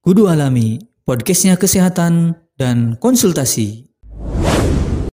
Kudu Alami, podcastnya kesehatan dan konsultasi.